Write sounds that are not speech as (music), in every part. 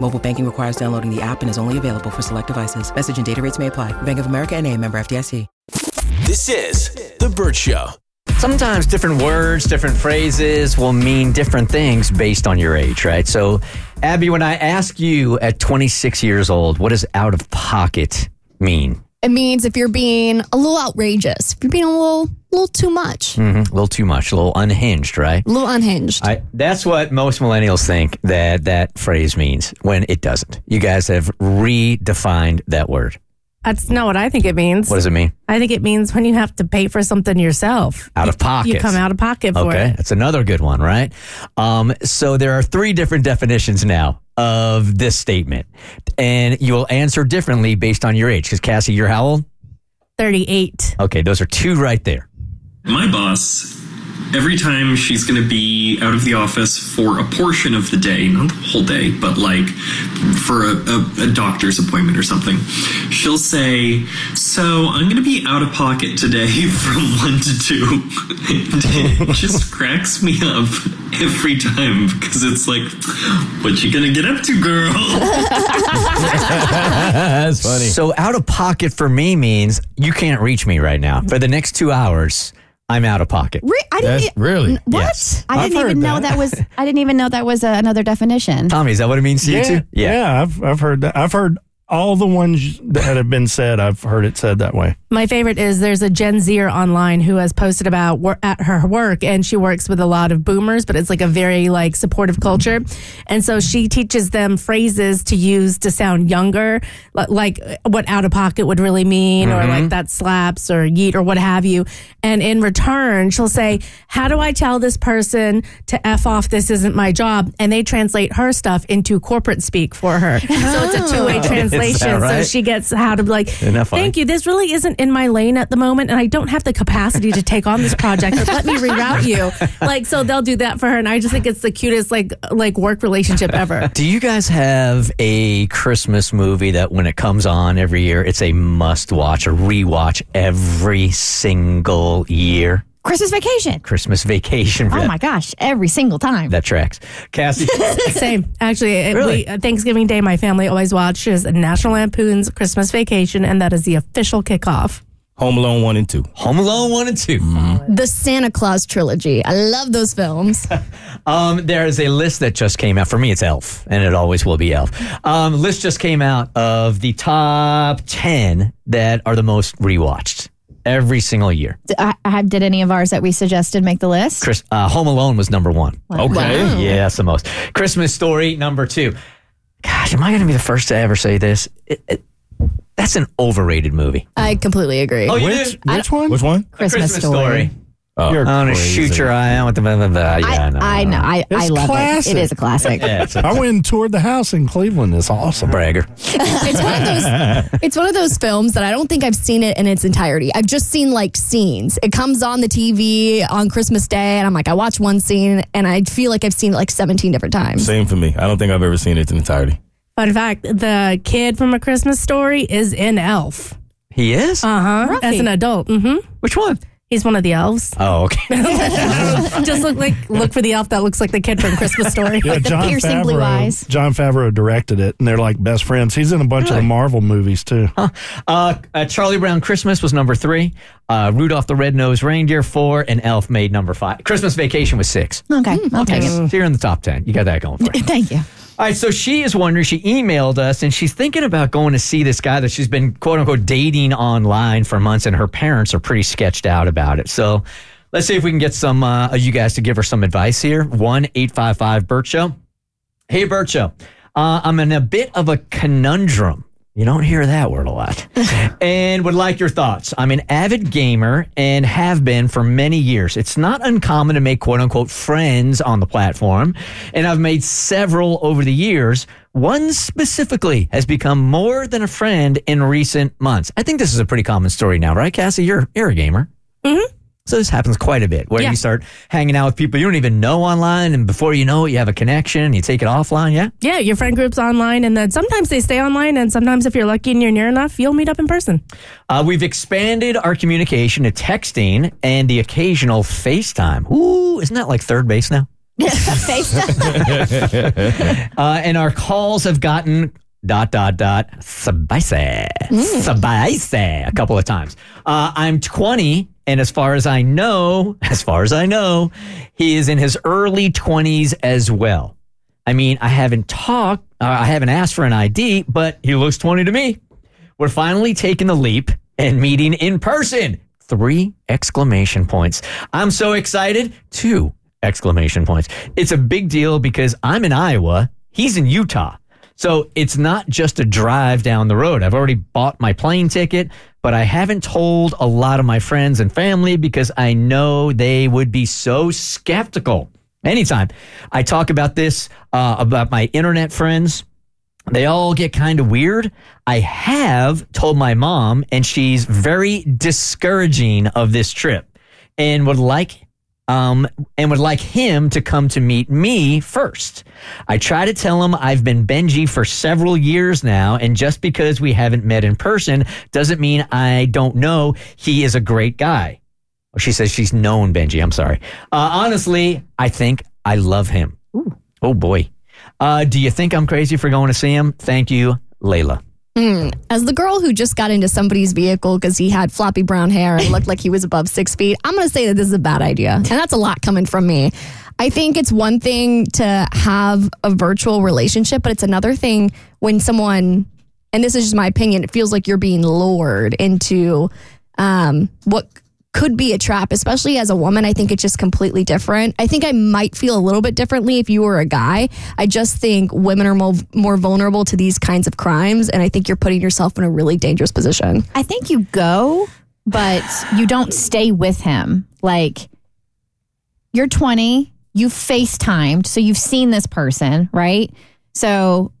Mobile banking requires downloading the app and is only available for select devices. Message and data rates may apply. Bank of America and a member FDIC. This is The Burt Show. Sometimes different words, different phrases will mean different things based on your age, right? So, Abby, when I ask you at 26 years old, what does out of pocket mean? It means if you're being a little outrageous, if you're being a little, little too much, hmm A little too much, a little unhinged, right? a little unhinged. I, that's what most millennials think that that phrase means when it doesn't. You guys have redefined that word. That's not what I think it means. What does it mean? I think it means when you have to pay for something yourself. Out of pocket. You come out of pocket for Okay, it. that's another good one, right? Um, so there are three different definitions now of this statement, and you will answer differently based on your age. Because Cassie, you're how old? 38. Okay, those are two right there. My boss, every time she's going to be out of the office for a portion of the day, not the whole day, but like for a, a, a doctor's appointment or something, she'll say, So I'm going to be out of pocket today (laughs) from one to two. and (laughs) it just cracks me up every time because it's like, What you going to get up to, girl? (laughs) That's funny. So out of pocket for me means you can't reach me right now. For the next two hours, I'm out of pocket. Re- I didn't. That's really. N- What? Yes. I I've didn't even heard know that. that was. (laughs) I didn't even know that was uh, another definition. Tommy, is that what it means to you too? yeah, I've I've heard that. I've heard all the ones that have been said. I've heard it said that way. My favorite is there's a Gen Zer online who has posted about wor- at her work, and she works with a lot of boomers, but it's like a very like supportive culture, and so she teaches them phrases to use to sound younger, like what out of pocket would really mean, or like mm-hmm. that slaps or yeet or what have you. And in return, she'll say, "How do I tell this person to f off? This isn't my job," and they translate her stuff into corporate speak for her. so it's a two way translation. Oh. So right? she gets how to be like, funny? thank you. This really isn't in my lane at the moment, and I don't have the capacity to take on this project. But let me reroute you. (laughs) Like, so they'll do that for her, and I just think it's the cutest like like work relationship ever. (laughs) Do you guys have a Christmas movie that when it comes on every year, it's a must watch, a rewatch every single year? Christmas vacation. Christmas vacation. Oh my gosh! Every single time. That tracks. Cassie, (laughs) Same, actually. Really? We, uh, Thanksgiving Day, my family always watches National Lampoon's Christmas Vacation, and that is the official kickoff. Home Alone one and two. Home Alone 1 and 2. the Santa Claus trilogy. I love those films. (laughs) Um, there is a list that just came out. For me, it's Elf, and it always will be Elf. Um, list just came out of the top 10 that are the most rewatched every single year. D- I, I, did any of ours that we suggested make the list? Chris, uh, Home Alone was number one. Okay. Yeah, that's the most. Christmas Story, number two. Gosh, am I going to be the first to ever say this? It- it- that's an overrated movie. I completely agree. Oh, you Which did? which one? Which one? Christmas, story. Oh, You're I'm going to crazy. shoot your eye out with the blah, blah, blah. Yeah, I, no, I know. I, I It's love classic. it. It is a classic. Yeah, it's a I went and toured the house in Cleveland. It's awesome. bragger. (laughs) it's one of those. (laughs) It's one of those films that I don't think I've seen it in its entirety. I've just seen like scenes. It comes on the TV on Christmas Day, and I'm like, I watch one scene, and I feel like I've seen it like 17 different times. Same for me. I don't think I've ever seen it in entirety. Fun fact: the kid from A Christmas Story is in Elf. He is? Uh huh. Really? As an adult. Mm hmm. Which one? He's one of the elves. Oh, okay. (laughs) Just look like look for the elf that looks like the kid from Christmas Story. Yeah, the Jon piercing Favreau. blue eyes. Jon Favreau directed it, and they're like best friends. He's in a bunch of the Marvel movies too. Uh, uh, Charlie Brown Christmas was number three. Uh, Rudolph the Red-Nosed Reindeer, four. And Elf made number five. Christmas Vacation was six. Okay, I'll take it. So you're in the top 10. You got that going for you. (laughs) Thank you. All right, so she is wondering, she emailed us and she's thinking about going to see this guy that she's been quote unquote dating online for months, and her parents are pretty sketched out about it. So Let's see if we can get some uh, you guys to give her some advice here. One eight five five Burt Show. Hey Burt Show, uh, I'm in a bit of a conundrum. You don't hear that word a lot. (laughs) and would like your thoughts. I'm an avid gamer and have been for many years. It's not uncommon to make quote unquote friends on the platform, and I've made several over the years. One specifically has become more than a friend in recent months. I think this is a pretty common story now, right, Cassie? You're, you're a gamer. Mm-hmm. So this happens quite a bit where Yeah. you start hanging out with people you don't even know online, and before you know it, you have a connection and you take it offline. Yeah. Yeah, your friend group's online, and then sometimes they stay online, and sometimes if you're lucky and you're near enough, you'll meet up in person. Uh, we've expanded our communication to texting and the occasional FaceTime. Ooh, isn't that like third base now? (laughs) (laughs) Uh, and our calls have gotten dot dot dot spicy, spicy a couple of times. Uh, I'm 20, and as far as I know, (laughs) as far as I know, he is in his early 20s as well. I mean, I haven't talked, uh, I haven't asked for an ID, but he looks 20 to me. We're finally taking the leap and meeting in person. Three exclamation points. I'm so excited. Two exclamation points. It's a big deal because I'm in Iowa. He's in Utah. So it's not just a drive down the road. I've already bought my plane ticket, but I haven't told a lot of my friends and family because I know they would be so skeptical. Anytime I talk about this, uh, about my internet friends, they all get kind of weird. I have told my mom, and she's very discouraging of this trip, and would like, um, and would like him to come to meet me first. I try to tell him I've been Benji for several years now, and just because we haven't met in person doesn't mean I don't know he is a great guy. She says she's known Benji. I'm sorry. Uh, honestly, I think I love him. Oh boy. Uh, do you think I'm crazy for going to see him? Thank you, Layla. As the girl who just got into somebody's vehicle because he had floppy brown hair and looked like he was above six feet, I'm going to say that this is a bad idea. And that's a lot coming from me. I think it's one thing to have a virtual relationship, but it's another thing when someone, and this is just my opinion, it feels like you're being lured into um, what could be a trap, especially as a woman. I think it's just completely different. I think I might feel a little bit differently if you were a guy. I just think women are more, more vulnerable to these kinds of crimes. And I think you're putting yourself in a really dangerous position. I think you go, but you don't stay with him. Like you're 20, you've FaceTimed, so you've seen this person, right? So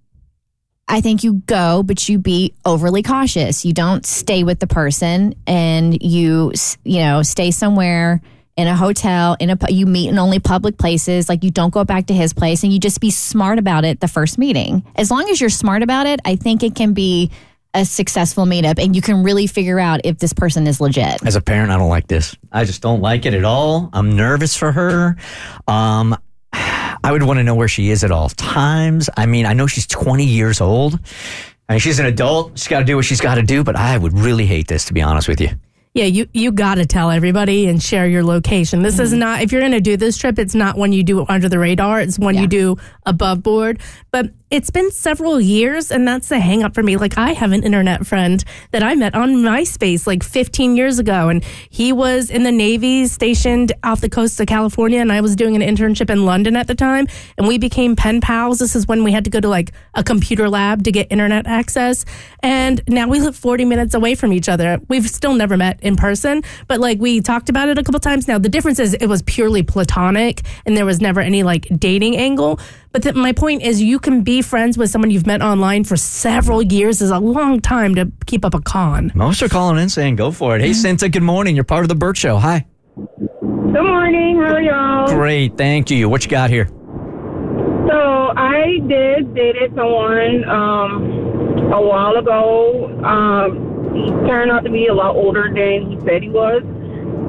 I think you go, but you be overly cautious. You don't stay with the person and you, you know, stay somewhere in a hotel, in a, you meet in only public places. Like you don't go back to his place and you just be smart about it the first meeting. As long as you're smart about it, I think it can be a successful meetup and you can really figure out if this person is legit. As a parent, I don't like this. I just don't like it at all. I'm nervous for her. Um, I would want to know where she is at all times. I mean, I know she's 20 years old. I mean, she's an adult. She's got to do what she's got to do, but I would really hate this, to be honest with you. Yeah, you you got to tell everybody and share your location. This is mm. not if you're going to do this trip, it's not when you do it under the radar. It's when you do above board. But it's been several years, and that's the hang up for me. Like I have an internet friend that I met on MySpace like 15 years ago, and he was in the Navy, stationed off the coast of California, and I was doing an internship in London at the time, and we became pen pals. This is when we had to go to like a computer lab to get internet access, and now we live 40 minutes away from each other. We've still never met in person, but like we talked about it a couple times. Now the difference is it was purely platonic, and there was never any like dating angle. But th- my point is, you can be friends with someone you've met online for several years. is a long time to keep up a con. Most are calling in saying, go for it. Hey, Cinta, good morning. You're part of the Burt Show. Hi. Good morning. How are y'all? Great. Thank you. What you got here? So I did dated someone um, a while ago. Um, he turned out to be a lot older than he said he was.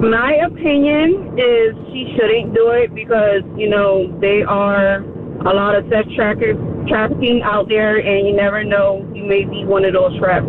My opinion is she shouldn't do it because you know they are a lot of sex tracker, trafficking out there, and you never know you may be one of those traps.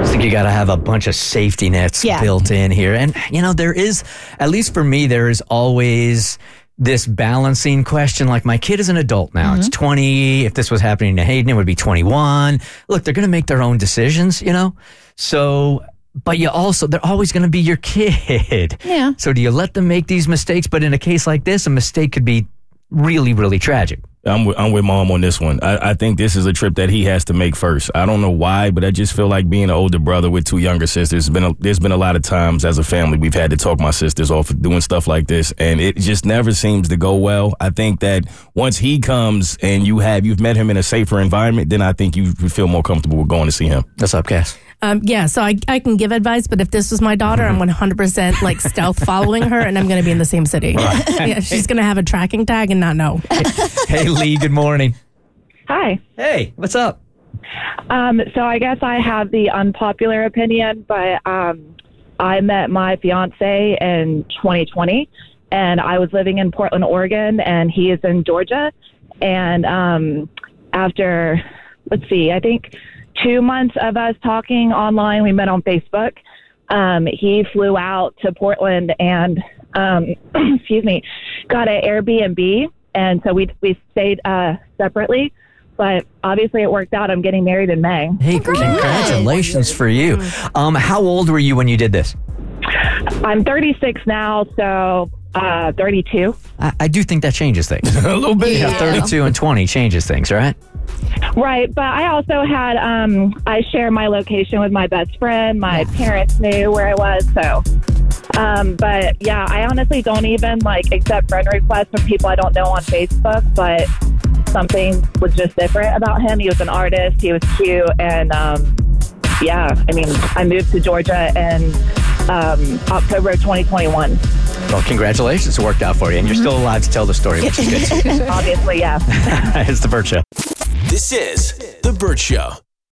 I think you got to have a bunch of safety nets Yeah. built in here. And, you know, there is, at least for me, there is always this balancing question. Like, my kid is an adult now. It's mm-hmm. 20. If this was happening to Hayden, it would be 21. Look, they're going to make their own decisions, you know? So, but you also they're always going to be your kid. Yeah. So do you let them make these mistakes? But in a case like this, a mistake could be really, really tragic. I'm with, I'm with mom on this one. I, I think this is a trip that he has to make first. I don't know why, but I just feel like being an older brother with two younger sisters. Been a, there's been a lot of times as a family we've had to talk my sisters off of doing stuff like this, and it just never seems to go well. I think that once he comes and you have you've met him in a safer environment, then I think you feel more comfortable with going to see him. What's up, Cass? Um, yeah, so I, I can give advice, but if this was my daughter, I'm 100% like stealth following her and I'm going to be in the same city. (laughs) Yeah, she's going to have a tracking tag and not know. Hey, Lee. Good morning. Hi. Hey, what's up? Um, so I guess I have the unpopular opinion, but um, I met my fiance in 2020, and I was living in Portland, Oregon, and he is in Georgia. And um, after, let's see, I think two months of us talking online, we met on Facebook. Um, he flew out to Portland and, um, (clears throat) excuse me, got an Airbnb, and so we we stayed uh, separately. But obviously, it worked out. I'm getting married in May. Hey, congratulations for you. Um, how old were you when you did this? I'm 36 now, so uh, 32. I, I do think that changes things. (laughs) a little bit. Yeah, 32 and 20 changes things, right? Right, but I also had um, I share my location with my best friend. My parents knew where I was, so. Um, but yeah, I honestly don't even like accept friend requests from people I don't know on Facebook. But something was just different about him. He was an artist. He was cute, and um, yeah, I mean, I moved to Georgia in um, October of 2021. Well, congratulations. It worked out for you. And you're still alive to tell the story, which is good. (laughs) Obviously, yeah. (laughs) it's the Burt Show. This is The Burt Show.